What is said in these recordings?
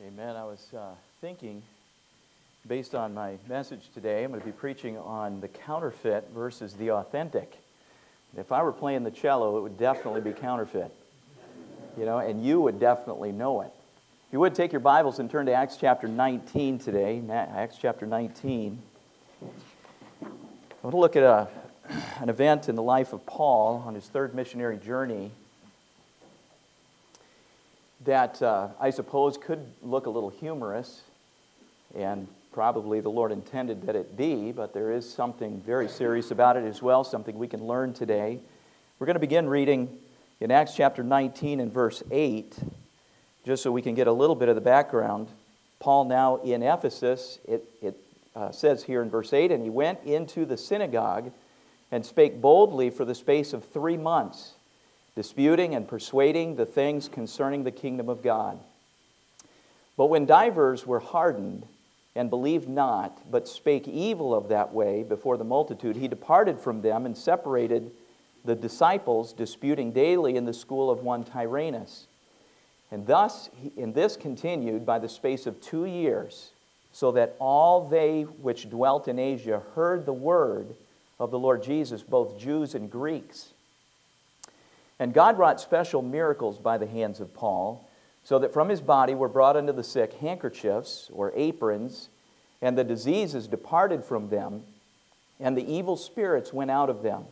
Amen. I was uh, thinking, based on my message today, I'm going to be preaching on the counterfeit versus the authentic. If I were playing the cello, it would definitely be counterfeit. You know, and you would definitely know it. If you would take your Bibles and turn to Acts chapter 19 today, Acts chapter 19. I want to look at a, an event in the life of Paul on his third missionary journey that uh, I suppose could look a little humorous, and probably the Lord intended that it be, but there is something very serious about it as well, something we can learn today. We're going to begin reading in Acts chapter 19 and verse 8, just so we can get a little bit of the background. Paul, now in Ephesus, it, it uh, says here in verse 8, and he went into the synagogue and spake boldly for the space of three months disputing and persuading the things concerning the kingdom of God. But when divers were hardened and believed not, but spake evil of that way before the multitude, he departed from them and separated the disciples, disputing daily in the school of one Tyrannus. And thus, and this continued by the space of two years, so that all they which dwelt in Asia heard the word of the Lord Jesus, both Jews and Greeks. And God wrought special miracles by the hands of Paul, so that from his body were brought unto the sick handkerchiefs or aprons, and the diseases departed from them, and the evil spirits went out of them.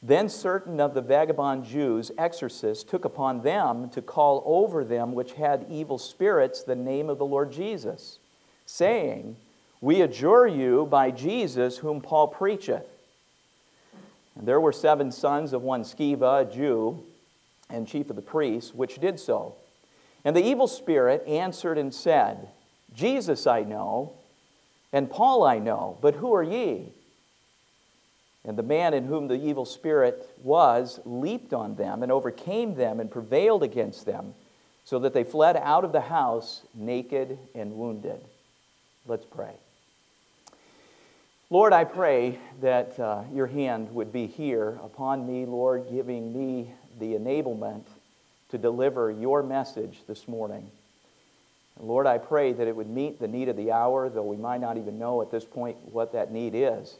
Then certain of the vagabond Jews, exorcists, took upon them to call over them which had evil spirits the name of the Lord Jesus, saying, We adjure you by Jesus whom Paul preacheth. And there were seven sons of one Sceva, a Jew, and chief of the priests, which did so. And the evil spirit answered and said, Jesus I know, and Paul I know, but who are ye? And the man in whom the evil spirit was leaped on them and overcame them and prevailed against them, so that they fled out of the house naked and wounded. Let's pray. Lord, I pray that uh, your hand would be here upon me, Lord, giving me the enablement to deliver your message this morning. Lord, I pray that it would meet the need of the hour, though we might not even know at this point what that need is.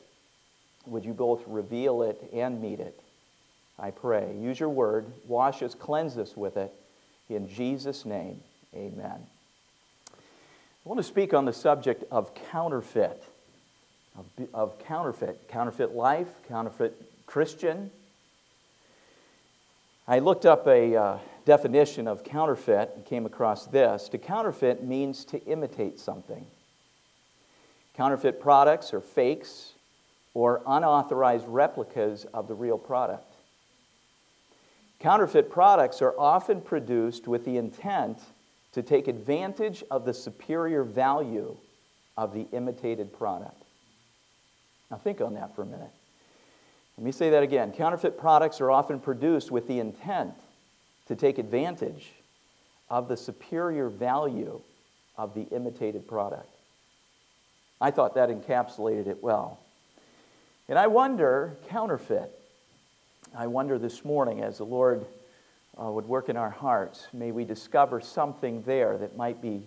Would you both reveal it and meet it? I pray. Use your word, wash us, cleanse us with it. In Jesus' name, amen. I want to speak on the subject of counterfeit of, of counterfeit, counterfeit life, counterfeit Christian. I looked up a uh, definition of counterfeit and came across this. To counterfeit means to imitate something. Counterfeit products are fakes or unauthorized replicas of the real product. Counterfeit products are often produced with the intent to take advantage of the superior value of the imitated product. Now, think on that for a minute. Let me say that again. Counterfeit products are often produced with the intent to take advantage of the superior value of the imitated product. I thought that encapsulated it well. And I wonder, counterfeit, I wonder this morning as the Lord uh, would work in our hearts, may we discover something there that might be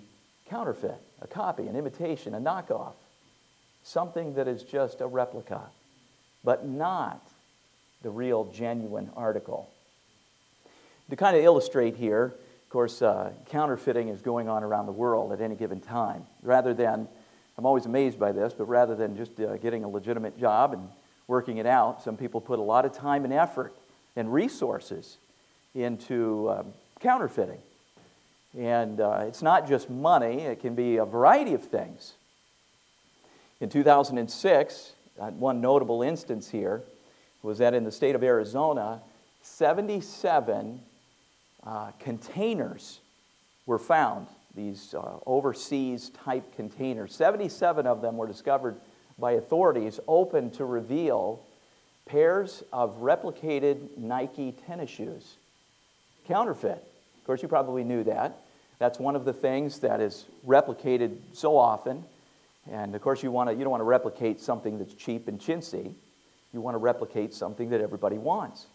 counterfeit, a copy, an imitation, a knockoff something that is just a replica, but not the real, genuine article. To kind of illustrate here, of course, uh, counterfeiting is going on around the world at any given time. Rather than, I'm always amazed by this, but rather than just uh, getting a legitimate job and working it out, some people put a lot of time and effort and resources into um, counterfeiting. And uh, it's not just money, it can be a variety of things. In 2006, uh, one notable instance here was that in the state of Arizona, 77 uh, containers were found, these uh, overseas type containers. 77 of them were discovered by authorities, open to reveal pairs of replicated Nike tennis shoes. Counterfeit. Of course, you probably knew that. That's one of the things that is replicated so often and of course, you, wanna, you don't want to replicate something that's cheap and chintzy. You want to replicate something that everybody wants.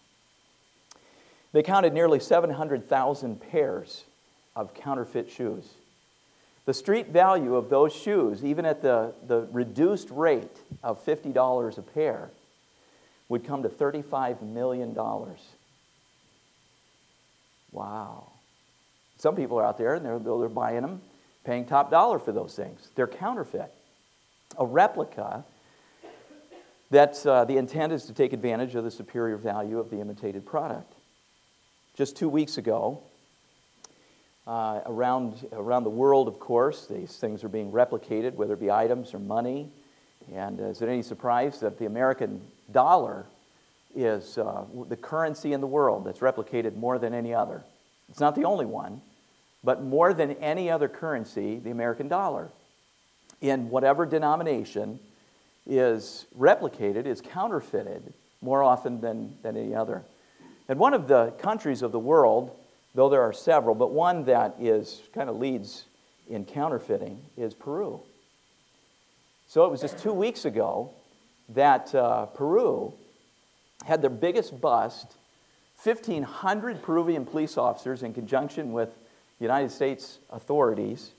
They counted nearly 700,000 pairs of counterfeit shoes. The street value of those shoes, even at the, the reduced rate of $50 a pair, would come to $35 million. Wow. Some people are out there and they're, they're buying them, paying top dollar for those things. They're counterfeit. A replica that uh, the intent is to take advantage of the superior value of the imitated product. Just two weeks ago, uh, around, around the world, of course, these things are being replicated, whether it be items or money. And is it any surprise that the American dollar is uh, the currency in the world that's replicated more than any other? It's not the only one, but more than any other currency, the American dollar, in whatever denomination, is replicated, is counterfeited more often than, than any other. And one of the countries of the world, though there are several, but one that is kind of leads in counterfeiting is Peru. So it was just two weeks ago that uh, Peru had their biggest bust 1,500 Peruvian police officers, in conjunction with United States authorities,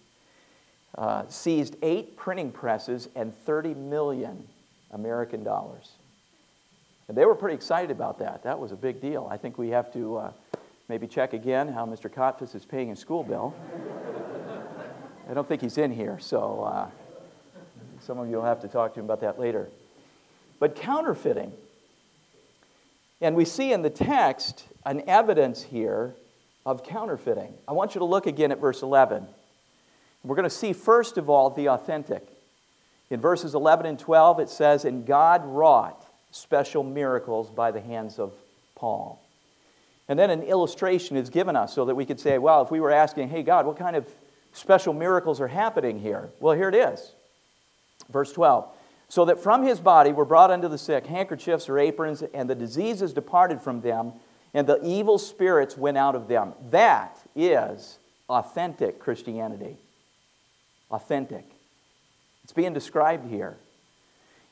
uh, seized eight printing presses and 30 million American dollars. And they were pretty excited about that. That was a big deal. I think we have to uh, maybe check again how Mr. Kotfus is paying his school bill. I don't think he's in here, so uh, some of you will have to talk to him about that later. But counterfeiting and we see in the text an evidence here of counterfeiting. I want you to look again at verse 11. We're going to see, first of all, the authentic. In verses 11 and 12, it says, And God wrought special miracles by the hands of Paul. And then an illustration is given us so that we could say, well, if we were asking, hey, God, what kind of special miracles are happening here? Well, here it is. Verse 12 so that from his body were brought unto the sick handkerchiefs or aprons, and the diseases departed from them, and the evil spirits went out of them. That is authentic Christianity. Authentic. It's being described here.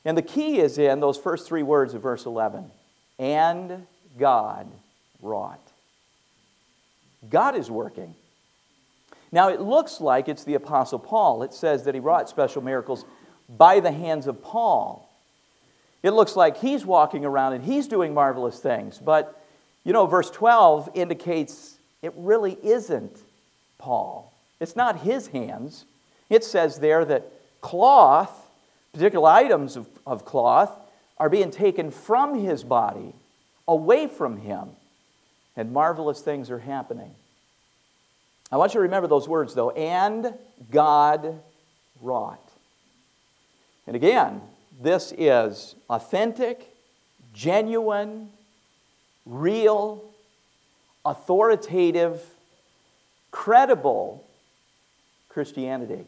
And the key is in those first three words of verse 11 and God wrought. God is working. Now, it looks like it's the Apostle Paul. It says that he wrought special miracles by the hands of Paul. It looks like he's walking around and he's doing marvelous things. But, you know, verse 12 indicates it really isn't Paul. It's not his hands. It says there that cloth, particular items of, of cloth, are being taken from his body, away from him, and marvelous things are happening. I want you to remember those words, though. And God wrought. And again, this is authentic, genuine, real, authoritative, credible Christianity.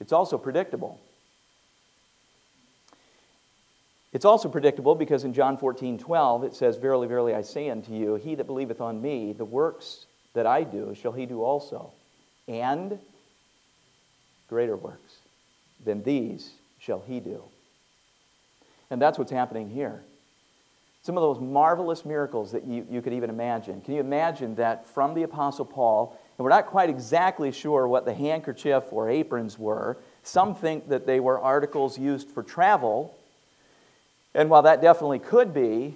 It's also predictable. It's also predictable because in John 14, 12, it says, Verily, verily, I say unto you, he that believeth on me, the works that I do shall he do also, and greater works than these shall he do. And that's what's happening here. Some of those marvelous miracles that you, you could even imagine. Can you imagine that from the Apostle Paul, and we're not quite exactly sure what the handkerchief or aprons were. Some think that they were articles used for travel. And while that definitely could be,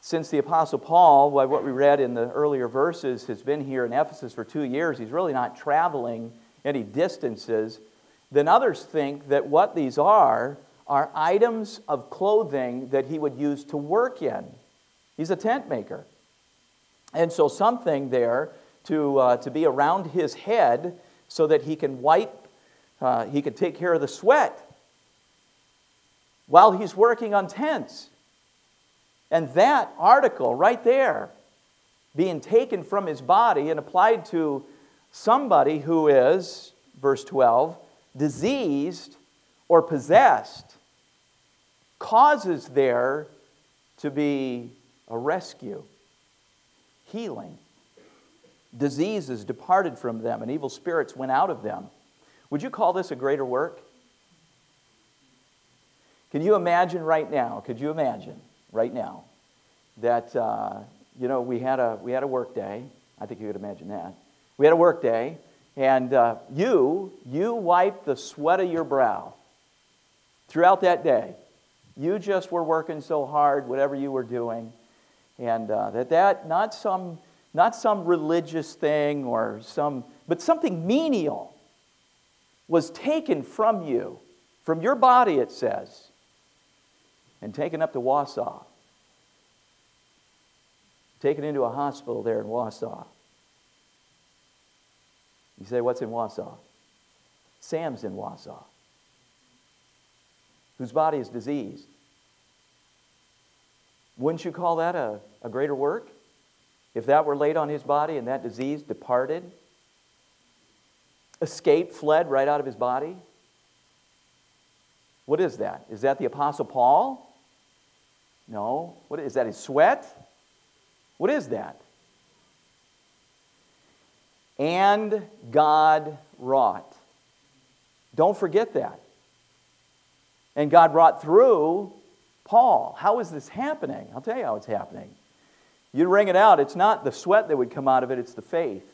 since the Apostle Paul, by what we read in the earlier verses, has been here in Ephesus for two years, he's really not traveling any distances then others think that what these are are items of clothing that he would use to work in. He's a tent maker. And so something there to, uh, to be around his head so that he can wipe, uh, he can take care of the sweat while he's working on tents. And that article right there being taken from his body and applied to somebody who is, verse 12, diseased or possessed causes there to be a rescue, healing. Diseases departed from them, and evil spirits went out of them. Would you call this a greater work? Can you imagine right now? Could you imagine right now that uh, you know we had a we had a work day? I think you could imagine that. We had a work day, And uh, you, you wiped the sweat of your brow throughout that day. You just were working so hard, whatever you were doing. And uh, that, that, not some, not some religious thing or some, but something menial was taken from you, from your body, it says, and taken up to Wausau. Taken into a hospital there in Wausau. You say, What's in Wausau? Sam's in Wausau, whose body is diseased. Wouldn't you call that a, a greater work? If that were laid on his body and that disease departed, escaped, fled right out of his body? What is that? Is that the Apostle Paul? No. What is that? His sweat? What is that? And God wrought. Don't forget that. And God wrought through Paul. How is this happening? I'll tell you how it's happening. You wring it out, it's not the sweat that would come out of it, it's the faith.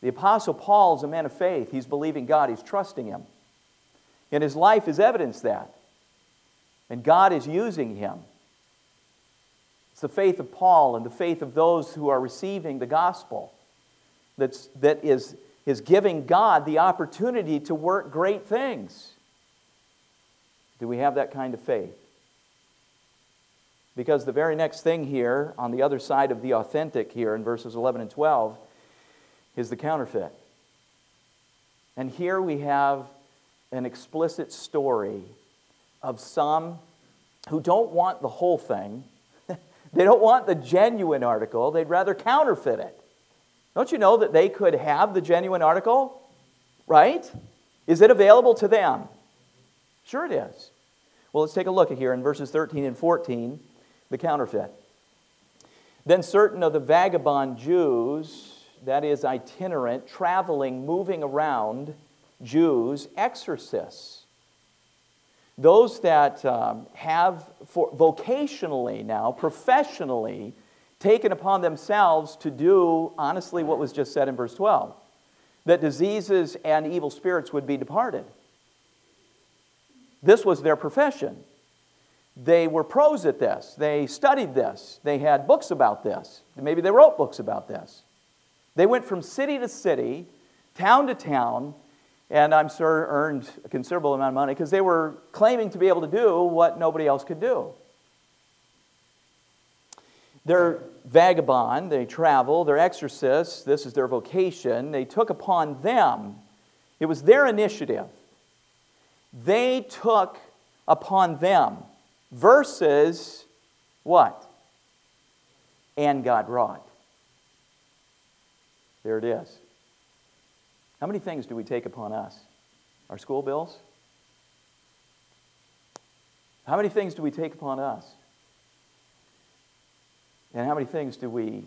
The Apostle Paul is a man of faith. He's believing God, he's trusting Him. And his life is evidence that. And God is using him. It's the faith of Paul and the faith of those who are receiving the gospel that's, that is, is giving God the opportunity to work great things. Do we have that kind of faith? Because the very next thing here, on the other side of the authentic here in verses 11 and 12, is the counterfeit. And here we have an explicit story of some who don't want the whole thing. they don't want the genuine article, they'd rather counterfeit it. Don't you know that they could have the genuine article? Right? Is it available to them? Sure, it is. Well, let's take a look at here in verses 13 and 14, the counterfeit. Then certain of the vagabond Jews that is itinerant, traveling, moving around Jews, exorcists. Those that um, have for, vocationally now, professionally, taken upon themselves to do, honestly, what was just said in verse 12 that diseases and evil spirits would be departed. This was their profession. They were pros at this. They studied this. They had books about this. Maybe they wrote books about this. They went from city to city, town to town, and I'm sure earned a considerable amount of money because they were claiming to be able to do what nobody else could do. They're vagabond, they travel, they're exorcists, this is their vocation. They took upon them, it was their initiative. They took upon them versus what? And God wrought. There it is. How many things do we take upon us? Our school bills? How many things do we take upon us? And how many things do we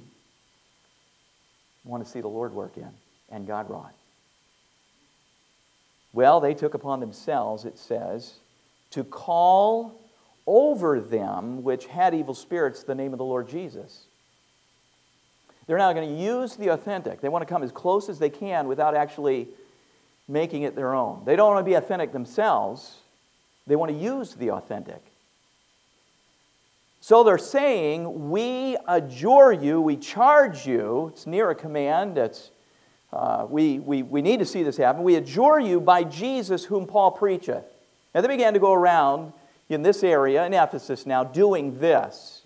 want to see the Lord work in and God wrought? Well, they took upon themselves, it says, to call over them which had evil spirits the name of the Lord Jesus. They're now going to use the authentic. They want to come as close as they can without actually making it their own. They don't want to be authentic themselves, they want to use the authentic. So they're saying, We adjure you, we charge you. It's near a command. It's, uh, we, we, we need to see this happen. We adjure you by Jesus, whom Paul preacheth. And they began to go around in this area, in Ephesus now, doing this,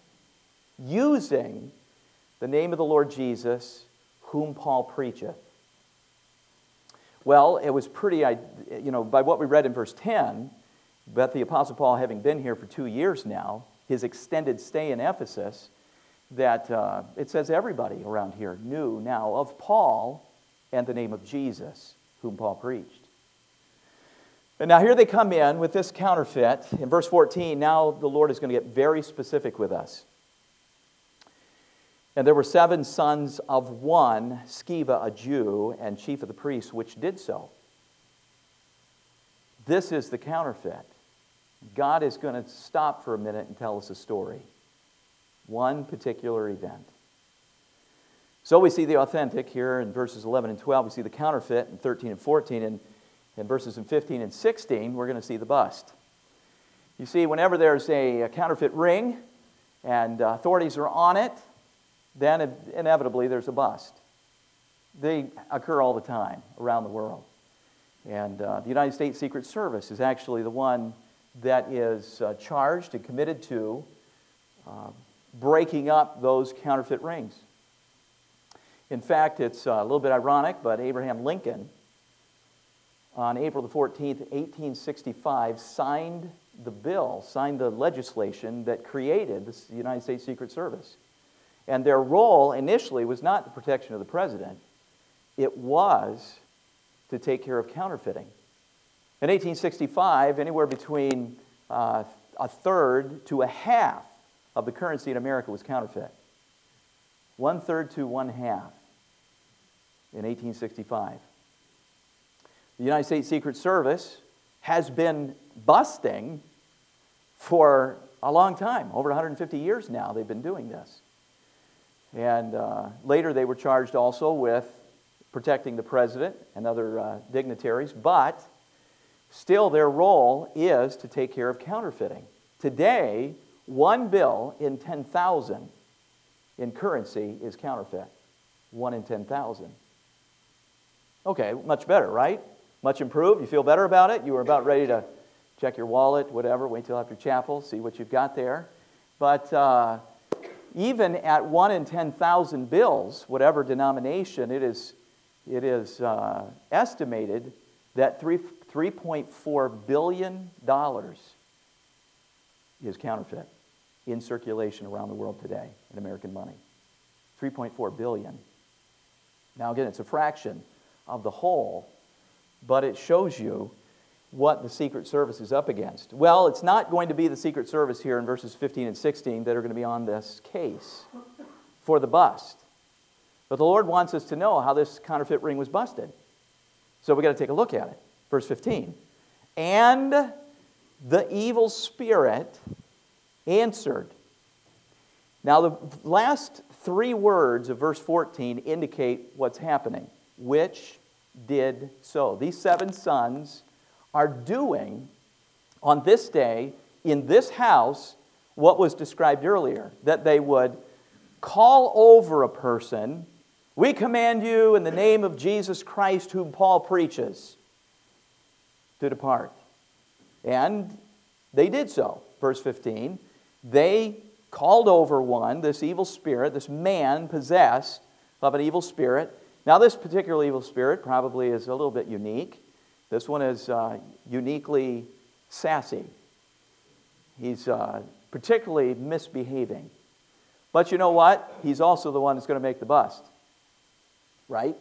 using the name of the Lord Jesus, whom Paul preacheth. Well, it was pretty, you know, by what we read in verse 10, but the Apostle Paul, having been here for two years now, his extended stay in Ephesus, that uh, it says everybody around here knew now of Paul and the name of Jesus, whom Paul preached. And now here they come in with this counterfeit. In verse 14, now the Lord is going to get very specific with us. And there were seven sons of one, Sceva, a Jew, and chief of the priests, which did so. This is the counterfeit. God is going to stop for a minute and tell us a story. One particular event. So we see the authentic here in verses 11 and 12. We see the counterfeit in 13 and 14. And in verses in 15 and 16, we're going to see the bust. You see, whenever there's a, a counterfeit ring and uh, authorities are on it, then inevitably there's a bust. They occur all the time around the world. And uh, the United States Secret Service is actually the one that is uh, charged and committed to uh, breaking up those counterfeit rings. In fact, it's uh, a little bit ironic, but Abraham Lincoln, on April the 14th, 1865, signed the bill, signed the legislation that created the United States Secret Service. And their role initially was not the protection of the president, it was to take care of counterfeiting. In 1865, anywhere between uh, a third to a half of the currency in America was counterfeit. One third to one half in 1865. The United States Secret Service has been busting for a long time, over 150 years now, they've been doing this. And uh, later they were charged also with protecting the president and other uh, dignitaries, but still their role is to take care of counterfeiting. Today, one bill in 10,000 in currency is counterfeit. One in 10,000. Okay, much better, right? Much improved. You feel better about it? You were about ready to check your wallet, whatever, wait till after chapel, see what you've got there. But uh, even at one in 10,000 bills, whatever denomination, it is, it is uh, estimated that three, $3.4 billion is counterfeit in circulation around the world today in American money. 3.4 billion. Now, again, it's a fraction of the whole, but it shows you what the Secret Service is up against. Well, it's not going to be the Secret Service here in verses 15 and 16 that are going to be on this case for the bust. But the Lord wants us to know how this counterfeit ring was busted. So we've got to take a look at it. Verse 15. And the evil spirit answered. Now, the last three words of verse 14 indicate what's happening. Which did so. These seven sons are doing on this day in this house what was described earlier that they would call over a person. We command you in the name of Jesus Christ, whom Paul preaches, to depart. And they did so. Verse 15. They called over one, this evil spirit, this man possessed of an evil spirit. Now, this particular evil spirit probably is a little bit unique. This one is uh, uniquely sassy. He's uh, particularly misbehaving. But you know what? He's also the one that's going to make the bust. Right?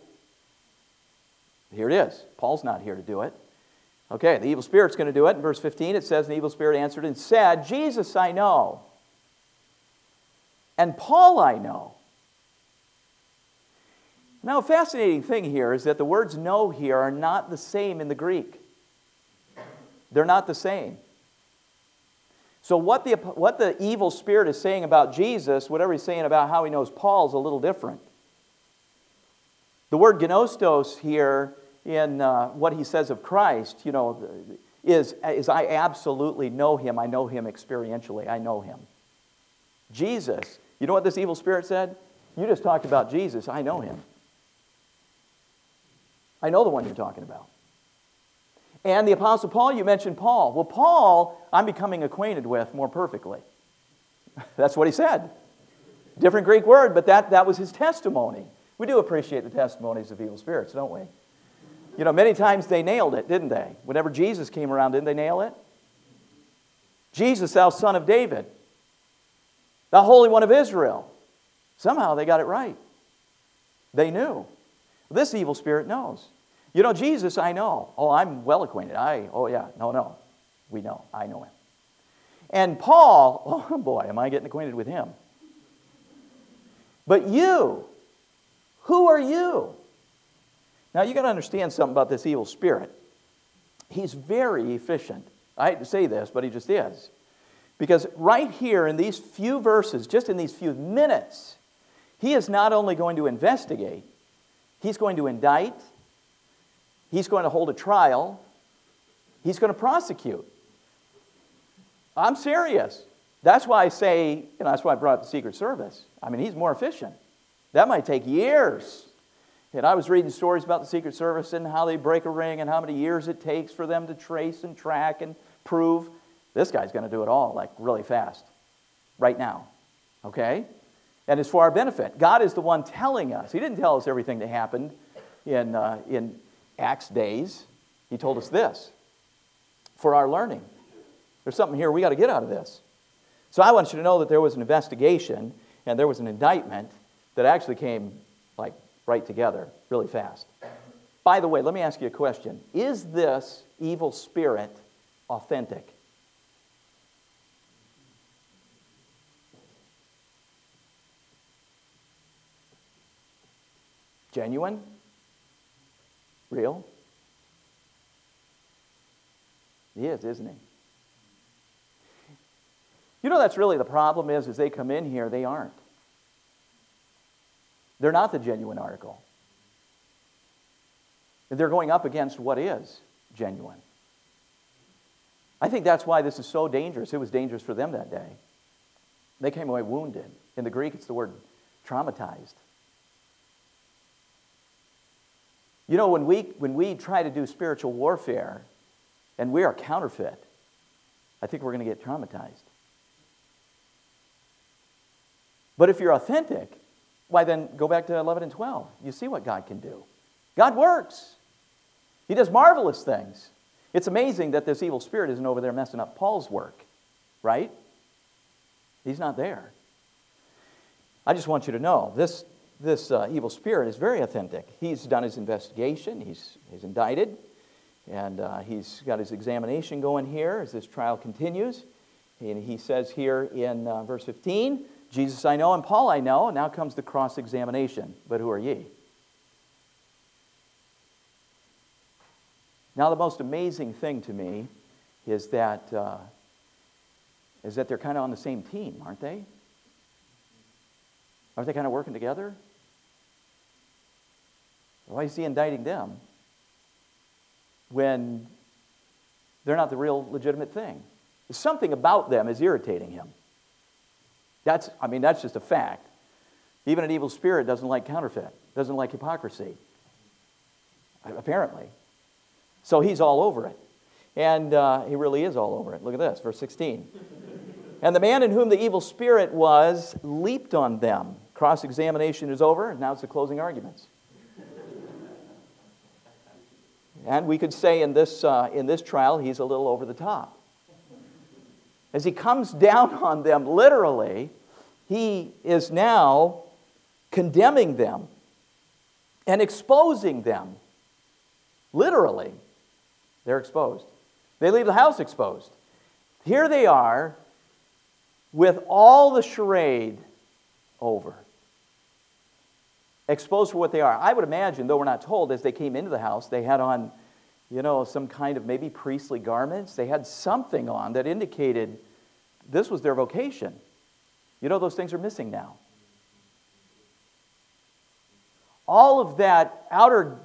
Here it is. Paul's not here to do it. Okay, the evil spirit's going to do it. In verse 15, it says, The evil spirit answered and said, Jesus I know, and Paul I know. Now, a fascinating thing here is that the words know here are not the same in the Greek. They're not the same. So, what the, what the evil spirit is saying about Jesus, whatever he's saying about how he knows Paul, is a little different. The word gnostos here in uh, what he says of Christ, you know, is, is I absolutely know him. I know him experientially. I know him. Jesus, you know what this evil spirit said? You just talked about Jesus. I know him. I know the one you're talking about. And the Apostle Paul, you mentioned Paul. Well, Paul, I'm becoming acquainted with more perfectly. That's what he said. Different Greek word, but that, that was his testimony. We do appreciate the testimonies of evil spirits, don't we? You know, many times they nailed it, didn't they? Whenever Jesus came around, didn't they nail it? Jesus, thou son of David, the Holy One of Israel. Somehow they got it right. They knew. This evil spirit knows. You know, Jesus, I know. Oh, I'm well acquainted. I, oh, yeah, no, no. We know. I know him. And Paul, oh boy, am I getting acquainted with him. But you, who are you? Now, you got to understand something about this evil spirit. He's very efficient. I hate to say this, but he just is. Because right here in these few verses, just in these few minutes, He is not only going to investigate, he's going to indict, he's going to hold a trial, he's going to prosecute. I'm serious. That's why I say, you know, that's why I brought up the Secret Service. I mean, he's more efficient. That might take years. And I was reading stories about the Secret Service and how they break a ring and how many years it takes for them to trace and track and prove. This guy's going to do it all like really fast, right now. Okay? And it's for our benefit. God is the one telling us. He didn't tell us everything that happened in, uh, in Acts days. He told us this for our learning. There's something here we got to get out of this. So I want you to know that there was an investigation and there was an indictment that actually came like right together really fast. By the way, let me ask you a question Is this evil spirit authentic? Genuine? Real? He is, isn't he? You know that's really the problem is as they come in here, they aren't. They're not the genuine article. They're going up against what is genuine. I think that's why this is so dangerous. It was dangerous for them that day. They came away wounded. In the Greek, it's the word traumatized. You know, when we, when we try to do spiritual warfare and we are counterfeit, I think we're going to get traumatized. But if you're authentic, why then go back to 11 and 12. You see what God can do. God works, He does marvelous things. It's amazing that this evil spirit isn't over there messing up Paul's work, right? He's not there. I just want you to know this, this uh, evil spirit is very authentic. He's done his investigation, he's, he's indicted, and uh, he's got his examination going here as this trial continues. And he says here in uh, verse 15, Jesus I know and Paul I know. Now comes the cross examination. But who are ye? Now, the most amazing thing to me is that, uh, is that they're kind of on the same team, aren't they? Aren't they kind of working together? Why is he indicting them when they're not the real legitimate thing? Something about them is irritating him. That's, I mean, that's just a fact. Even an evil spirit doesn't like counterfeit, doesn't like hypocrisy, apparently. So he's all over it. And uh, he really is all over it. Look at this, verse 16. and the man in whom the evil spirit was leaped on them. Cross examination is over, and now it's the closing arguments. And we could say in this, uh, in this trial, he's a little over the top. As he comes down on them literally, he is now condemning them and exposing them. Literally, they're exposed. They leave the house exposed. Here they are with all the charade over. Exposed for what they are. I would imagine, though we're not told, as they came into the house, they had on you know, some kind of maybe priestly garments. They had something on that indicated this was their vocation. You know, those things are missing now. All of that outer,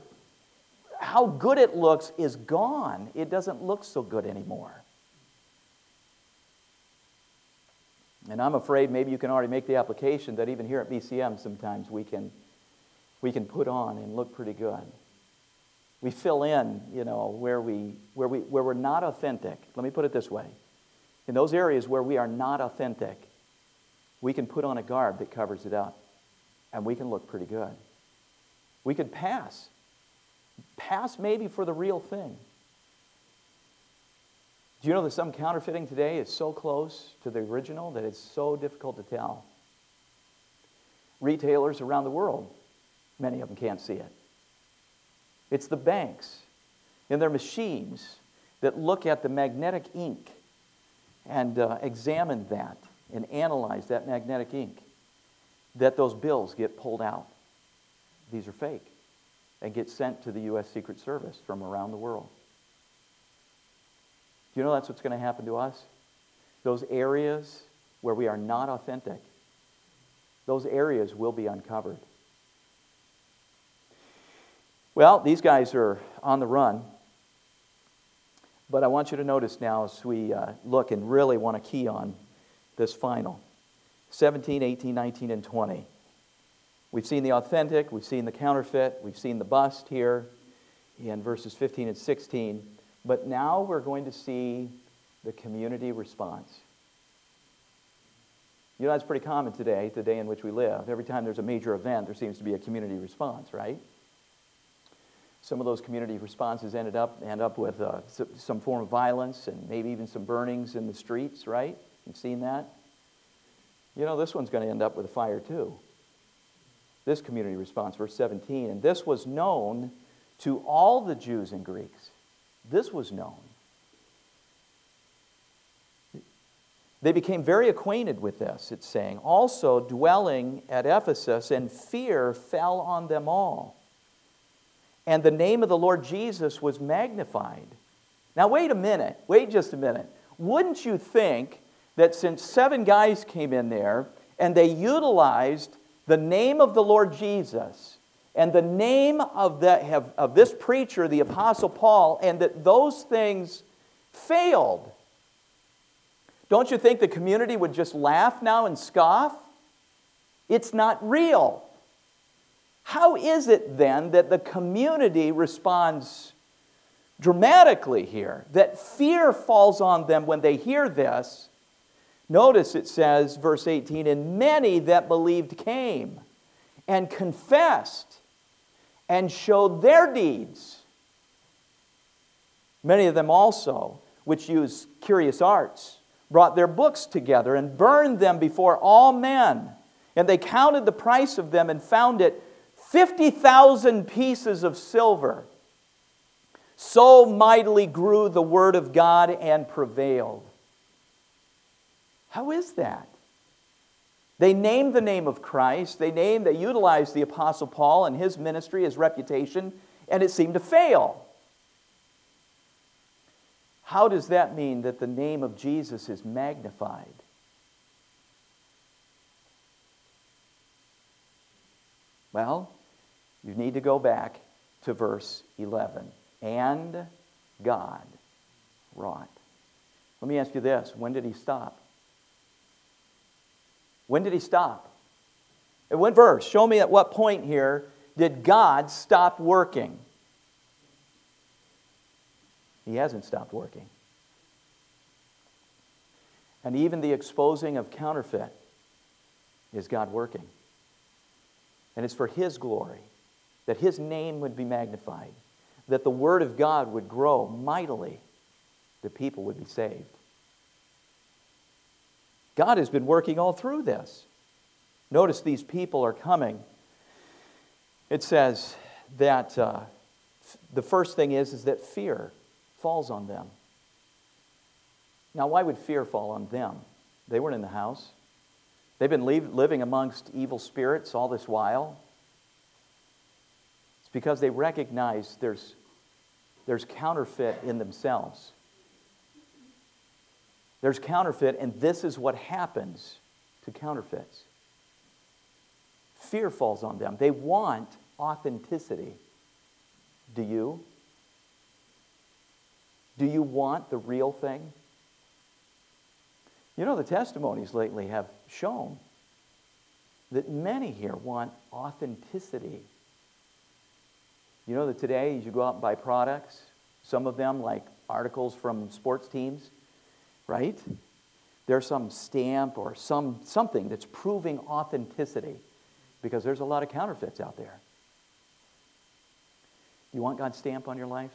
how good it looks, is gone. It doesn't look so good anymore. And I'm afraid maybe you can already make the application that even here at BCM, sometimes we can, we can put on and look pretty good. We fill in, you know, where, we, where, we, where we're not authentic. Let me put it this way. In those areas where we are not authentic, we can put on a garb that covers it up, and we can look pretty good. We could pass. Pass maybe for the real thing. Do you know that some counterfeiting today is so close to the original that it's so difficult to tell? Retailers around the world, many of them can't see it. It's the banks and their machines that look at the magnetic ink and uh, examine that and analyze that magnetic ink, that those bills get pulled out. These are fake and get sent to the U.S. Secret Service from around the world. Do you know that's what's going to happen to us? Those areas where we are not authentic, Those areas will be uncovered. Well, these guys are on the run. But I want you to notice now as we uh, look and really want to key on this final 17, 18, 19, and 20. We've seen the authentic, we've seen the counterfeit, we've seen the bust here in verses 15 and 16. But now we're going to see the community response. You know, that's pretty common today, the day in which we live. Every time there's a major event, there seems to be a community response, right? Some of those community responses ended up end up with uh, some form of violence and maybe even some burnings in the streets, right? You've seen that. You know, this one's going to end up with a fire too. This community response, verse 17, and this was known to all the Jews and Greeks. This was known. They became very acquainted with this, it's saying. Also, dwelling at Ephesus, and fear fell on them all and the name of the Lord Jesus was magnified. Now, wait a minute. Wait just a minute. Wouldn't you think that since seven guys came in there and they utilized the name of the Lord Jesus and the name of, the, of this preacher, the Apostle Paul, and that those things failed? Don't you think the community would just laugh now and scoff? It's not real. How is it then that the community responds dramatically here? That fear falls on them when they hear this. Notice it says, verse 18, and many that believed came and confessed and showed their deeds. Many of them also, which use curious arts, brought their books together and burned them before all men. And they counted the price of them and found it 50,000 pieces of silver. So mightily grew the word of God and prevailed. How is that? They named the name of Christ. They named, they utilized the Apostle Paul and his ministry, his reputation, and it seemed to fail. How does that mean that the name of Jesus is magnified? Well, you need to go back to verse 11. And God wrought. Let me ask you this when did he stop? When did he stop? In what verse? Show me at what point here did God stop working? He hasn't stopped working. And even the exposing of counterfeit is God working. And it's for His glory that his name would be magnified, that the word of God would grow mightily, the people would be saved. God has been working all through this. Notice these people are coming. It says that uh, the first thing is, is that fear falls on them. Now, why would fear fall on them? They weren't in the house. They've been leave, living amongst evil spirits all this while. Because they recognize there's, there's counterfeit in themselves. There's counterfeit, and this is what happens to counterfeits. Fear falls on them. They want authenticity. Do you? Do you want the real thing? You know, the testimonies lately have shown that many here want authenticity you know that today, as you go out and buy products, some of them, like articles from sports teams, right? There's some stamp or some, something that's proving authenticity because there's a lot of counterfeits out there. You want God's stamp on your life?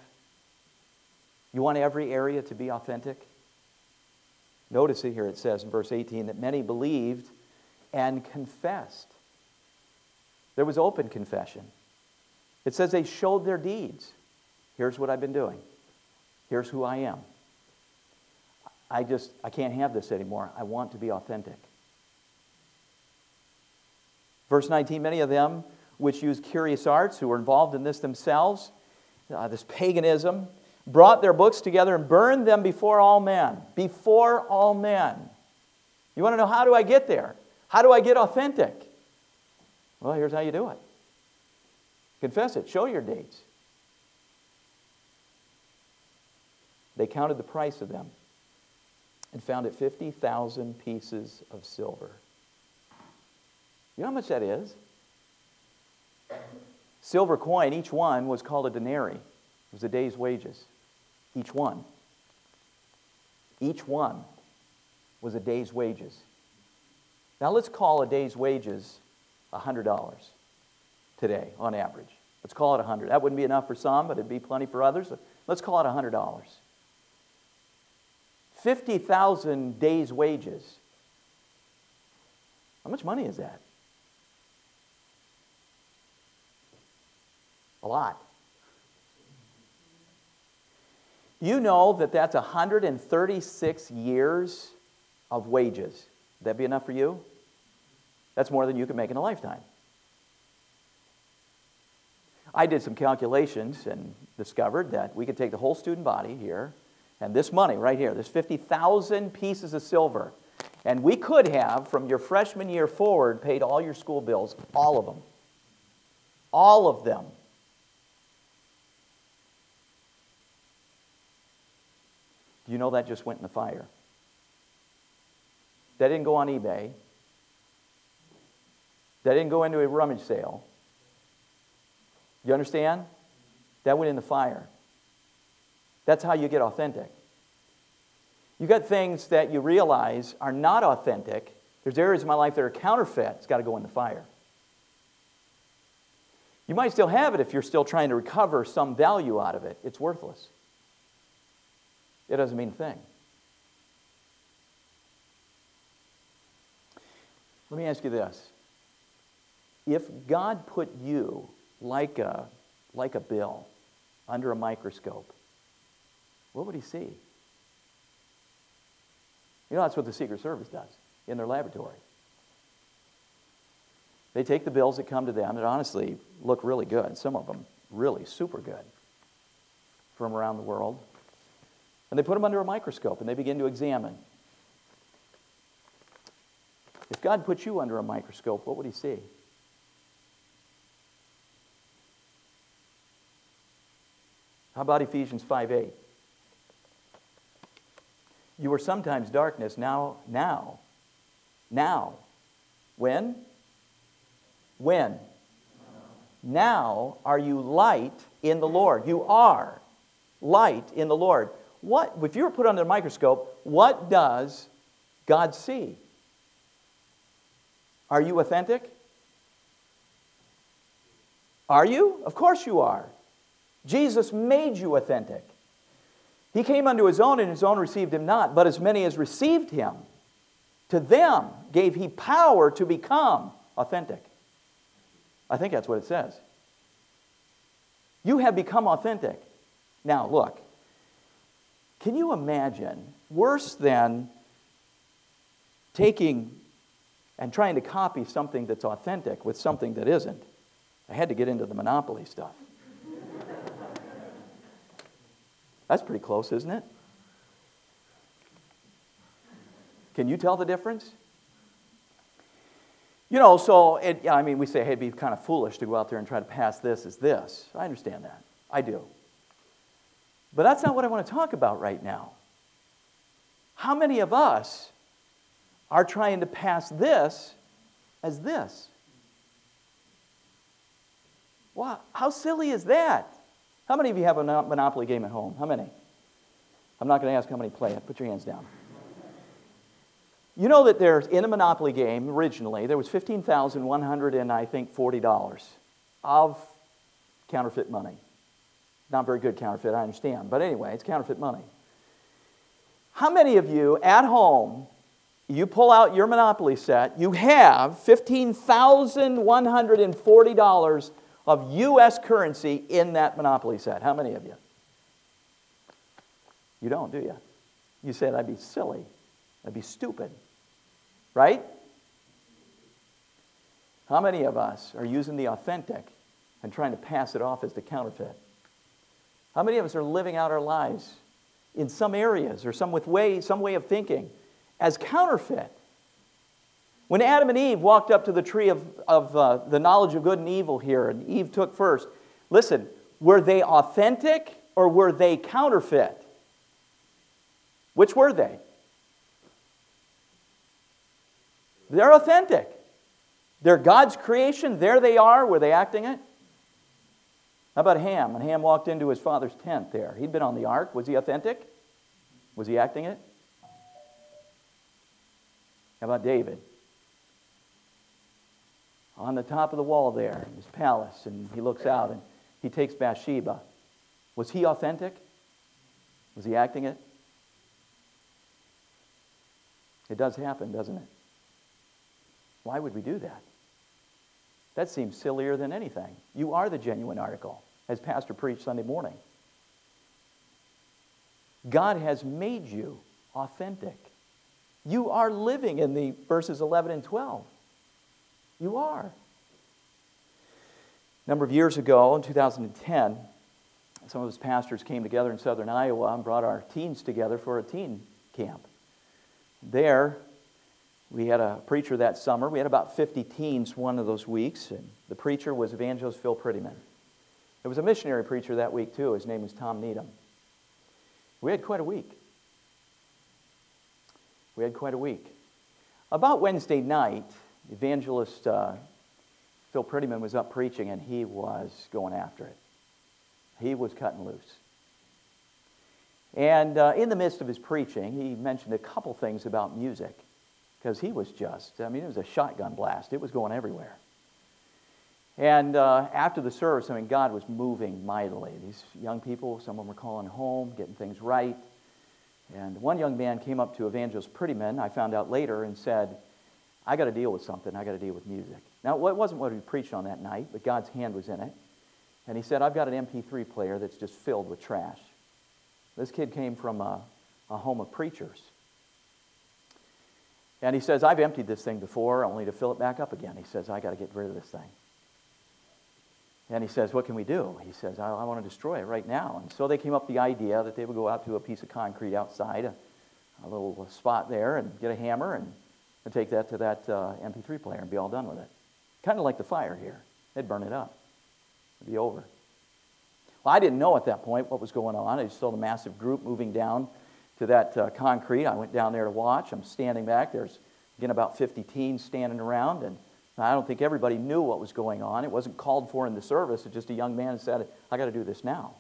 You want every area to be authentic? Notice it here it says in verse 18 that many believed and confessed. There was open confession. It says they showed their deeds. Here's what I've been doing. Here's who I am. I just, I can't have this anymore. I want to be authentic. Verse 19 many of them which use curious arts, who were involved in this themselves, uh, this paganism, brought their books together and burned them before all men. Before all men. You want to know how do I get there? How do I get authentic? Well, here's how you do it confess it, show your dates. They counted the price of them and found it 50,000 pieces of silver. You know how much that is? Silver coin, each one was called a denarii. It was a day's wages. Each one. Each one was a day's wages. Now let's call a day's wages $100 today on average. Let's call it 100. That wouldn't be enough for some, but it'd be plenty for others. Let's call it $100. 50,000 days' wages. How much money is that? A lot. You know that that's 136 years of wages. Would that be enough for you? That's more than you could make in a lifetime. I did some calculations and discovered that we could take the whole student body here and this money right here, this 50,000 pieces of silver, and we could have, from your freshman year forward, paid all your school bills, all of them. All of them. Do you know that just went in the fire? That didn't go on eBay. That didn't go into a rummage sale. You understand? That went in the fire. That's how you get authentic. You got things that you realize are not authentic. There's areas of my life that are counterfeit. It's got to go in the fire. You might still have it if you're still trying to recover some value out of it. It's worthless. It doesn't mean a thing. Let me ask you this. If God put you like a, like a bill under a microscope, what would he see? You know, that's what the Secret Service does in their laboratory. They take the bills that come to them that honestly look really good, some of them really super good from around the world, and they put them under a microscope and they begin to examine. If God put you under a microscope, what would he see? How about Ephesians 5 8? You were sometimes darkness, now, now, now. When? When? Now are you light in the Lord. You are light in the Lord. What, if you were put under a microscope, what does God see? Are you authentic? Are you? Of course you are. Jesus made you authentic. He came unto his own, and his own received him not. But as many as received him, to them gave he power to become authentic. I think that's what it says. You have become authentic. Now, look, can you imagine worse than taking and trying to copy something that's authentic with something that isn't? I had to get into the monopoly stuff. That's pretty close, isn't it? Can you tell the difference? You know, so it, I mean, we say, hey, it'd be kind of foolish to go out there and try to pass this as this. I understand that. I do. But that's not what I want to talk about right now. How many of us are trying to pass this as this? Wow, how silly is that? How many of you have a Monopoly game at home? How many? I'm not going to ask how many play it. Put your hands down. You know that there's in a Monopoly game originally there was fifteen thousand one hundred and I think forty dollars of counterfeit money. Not very good counterfeit, I understand, but anyway, it's counterfeit money. How many of you at home, you pull out your Monopoly set, you have fifteen thousand one hundred and forty dollars of U.S. currency in that Monopoly set? How many of you? You don't, do you? You say that'd be silly. That'd be stupid. Right? How many of us are using the authentic and trying to pass it off as the counterfeit? How many of us are living out our lives in some areas or some with way, some way of thinking as counterfeit? When Adam and Eve walked up to the tree of, of uh, the knowledge of good and evil here, and Eve took first, listen, were they authentic or were they counterfeit? Which were they? They're authentic. They're God's creation. There they are. Were they acting it? How about Ham? When Ham walked into his father's tent there, he'd been on the ark. Was he authentic? Was he acting it? How about David? On the top of the wall there, in his palace, and he looks out and he takes Bathsheba. Was he authentic? Was he acting it? It does happen, doesn't it? Why would we do that? That seems sillier than anything. You are the genuine article, as Pastor preached Sunday morning. God has made you authentic. You are living in the verses 11 and 12. You are. A number of years ago, in 2010, some of us pastors came together in southern Iowa and brought our teens together for a teen camp. There, we had a preacher that summer. We had about 50 teens one of those weeks, and the preacher was evangelist Phil Prettyman. There was a missionary preacher that week, too. His name was Tom Needham. We had quite a week. We had quite a week. About Wednesday night, evangelist uh, Phil Prettyman was up preaching, and he was going after it. He was cutting loose. And uh, in the midst of his preaching, he mentioned a couple things about music because he was just, I mean, it was a shotgun blast. It was going everywhere. And uh, after the service, I mean, God was moving mightily. These young people, some of them were calling home, getting things right. And one young man came up to Evangelist Prettyman, I found out later, and said, I got to deal with something. I got to deal with music. Now, it wasn't what he preached on that night, but God's hand was in it. And he said, I've got an MP3 player that's just filled with trash. This kid came from a, a home of preachers. And he says, I've emptied this thing before only to fill it back up again. He says, I got to get rid of this thing. And he says, What can we do? He says, I, I want to destroy it right now. And so they came up with the idea that they would go out to a piece of concrete outside, a, a little spot there, and get a hammer and, and take that to that uh, MP3 player and be all done with it. Kind of like the fire here. They'd burn it up, it'd be over. Well, I didn't know at that point what was going on. I saw the massive group moving down to that uh, concrete. I went down there to watch. I'm standing back. There's, again, about 50 teens standing around, and I don't think everybody knew what was going on. It wasn't called for in the service. It's just a young man said, I got to do this now.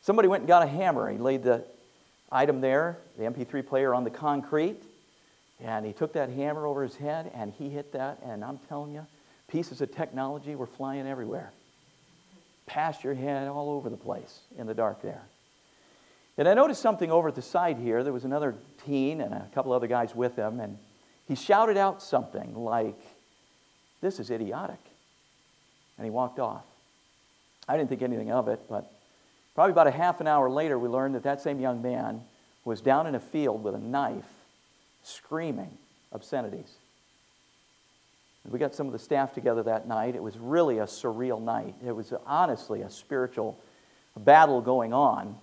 Somebody went and got a hammer. He laid the item there, the MP3 player, on the concrete, and he took that hammer over his head and he hit that, and I'm telling you, pieces of technology were flying everywhere. Past your head all over the place in the dark there. And I noticed something over at the side here. There was another teen and a couple other guys with him, and he shouted out something like, This is idiotic. And he walked off. I didn't think anything of it, but probably about a half an hour later, we learned that that same young man was down in a field with a knife, screaming obscenities. We got some of the staff together that night. It was really a surreal night. It was honestly a spiritual battle going on.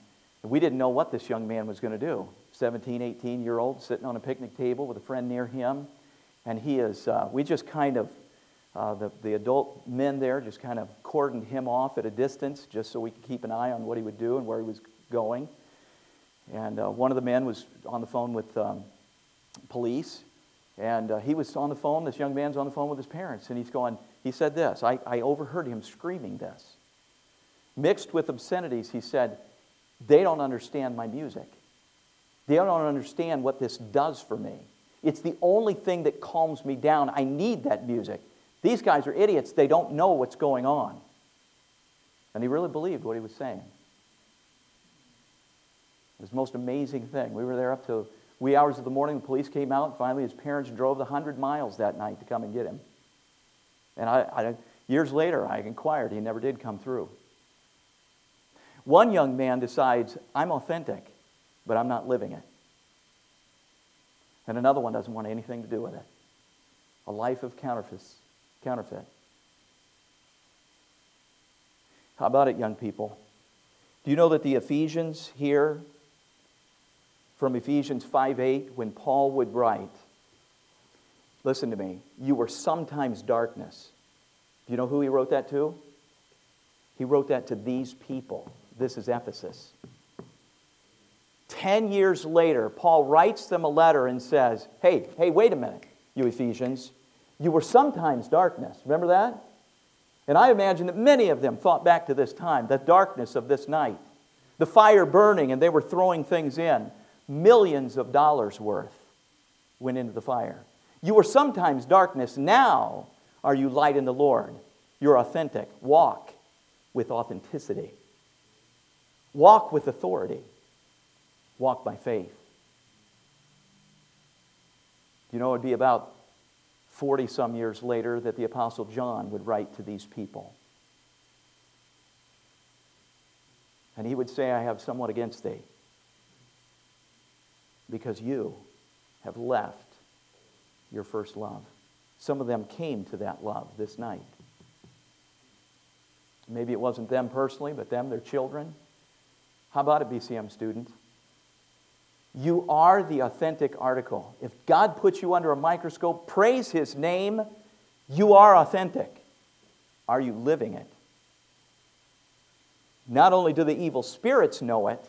We didn't know what this young man was going to do. 17, 18 year old sitting on a picnic table with a friend near him. And he is, uh, we just kind of, uh, the, the adult men there just kind of cordoned him off at a distance just so we could keep an eye on what he would do and where he was going. And uh, one of the men was on the phone with um, police. And uh, he was on the phone, this young man's on the phone with his parents. And he's going, he said this I, I overheard him screaming this. Mixed with obscenities, he said, they don't understand my music. They don't understand what this does for me. It's the only thing that calms me down. I need that music. These guys are idiots. They don't know what's going on. And he really believed what he was saying. It was the most amazing thing. We were there up to wee hours of the morning. The police came out. Finally, his parents drove the 100 miles that night to come and get him. And I, I, years later, I inquired. He never did come through. One young man decides, I'm authentic, but I'm not living it. And another one doesn't want anything to do with it. A life of counterfeits, counterfeit. How about it, young people? Do you know that the Ephesians here, from Ephesians 5 8, when Paul would write, Listen to me. You were sometimes darkness. Do you know who he wrote that to? He wrote that to these people. This is Ephesus. Ten years later, Paul writes them a letter and says, Hey, hey, wait a minute, you Ephesians. You were sometimes darkness. Remember that? And I imagine that many of them thought back to this time, the darkness of this night, the fire burning, and they were throwing things in. Millions of dollars worth went into the fire. You were sometimes darkness. Now are you light in the Lord. You're authentic. Walk with authenticity. Walk with authority. Walk by faith. You know, it would be about 40 some years later that the Apostle John would write to these people. And he would say, I have somewhat against thee, because you have left your first love. Some of them came to that love this night. Maybe it wasn't them personally, but them, their children. How about a BCM student? You are the authentic article. If God puts you under a microscope, praise His name, you are authentic. Are you living it? Not only do the evil spirits know it,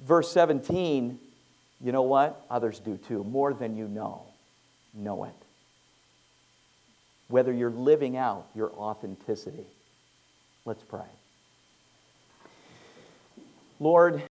verse 17, you know what? Others do too. More than you know, know it. Whether you're living out your authenticity. Let's pray. Lord,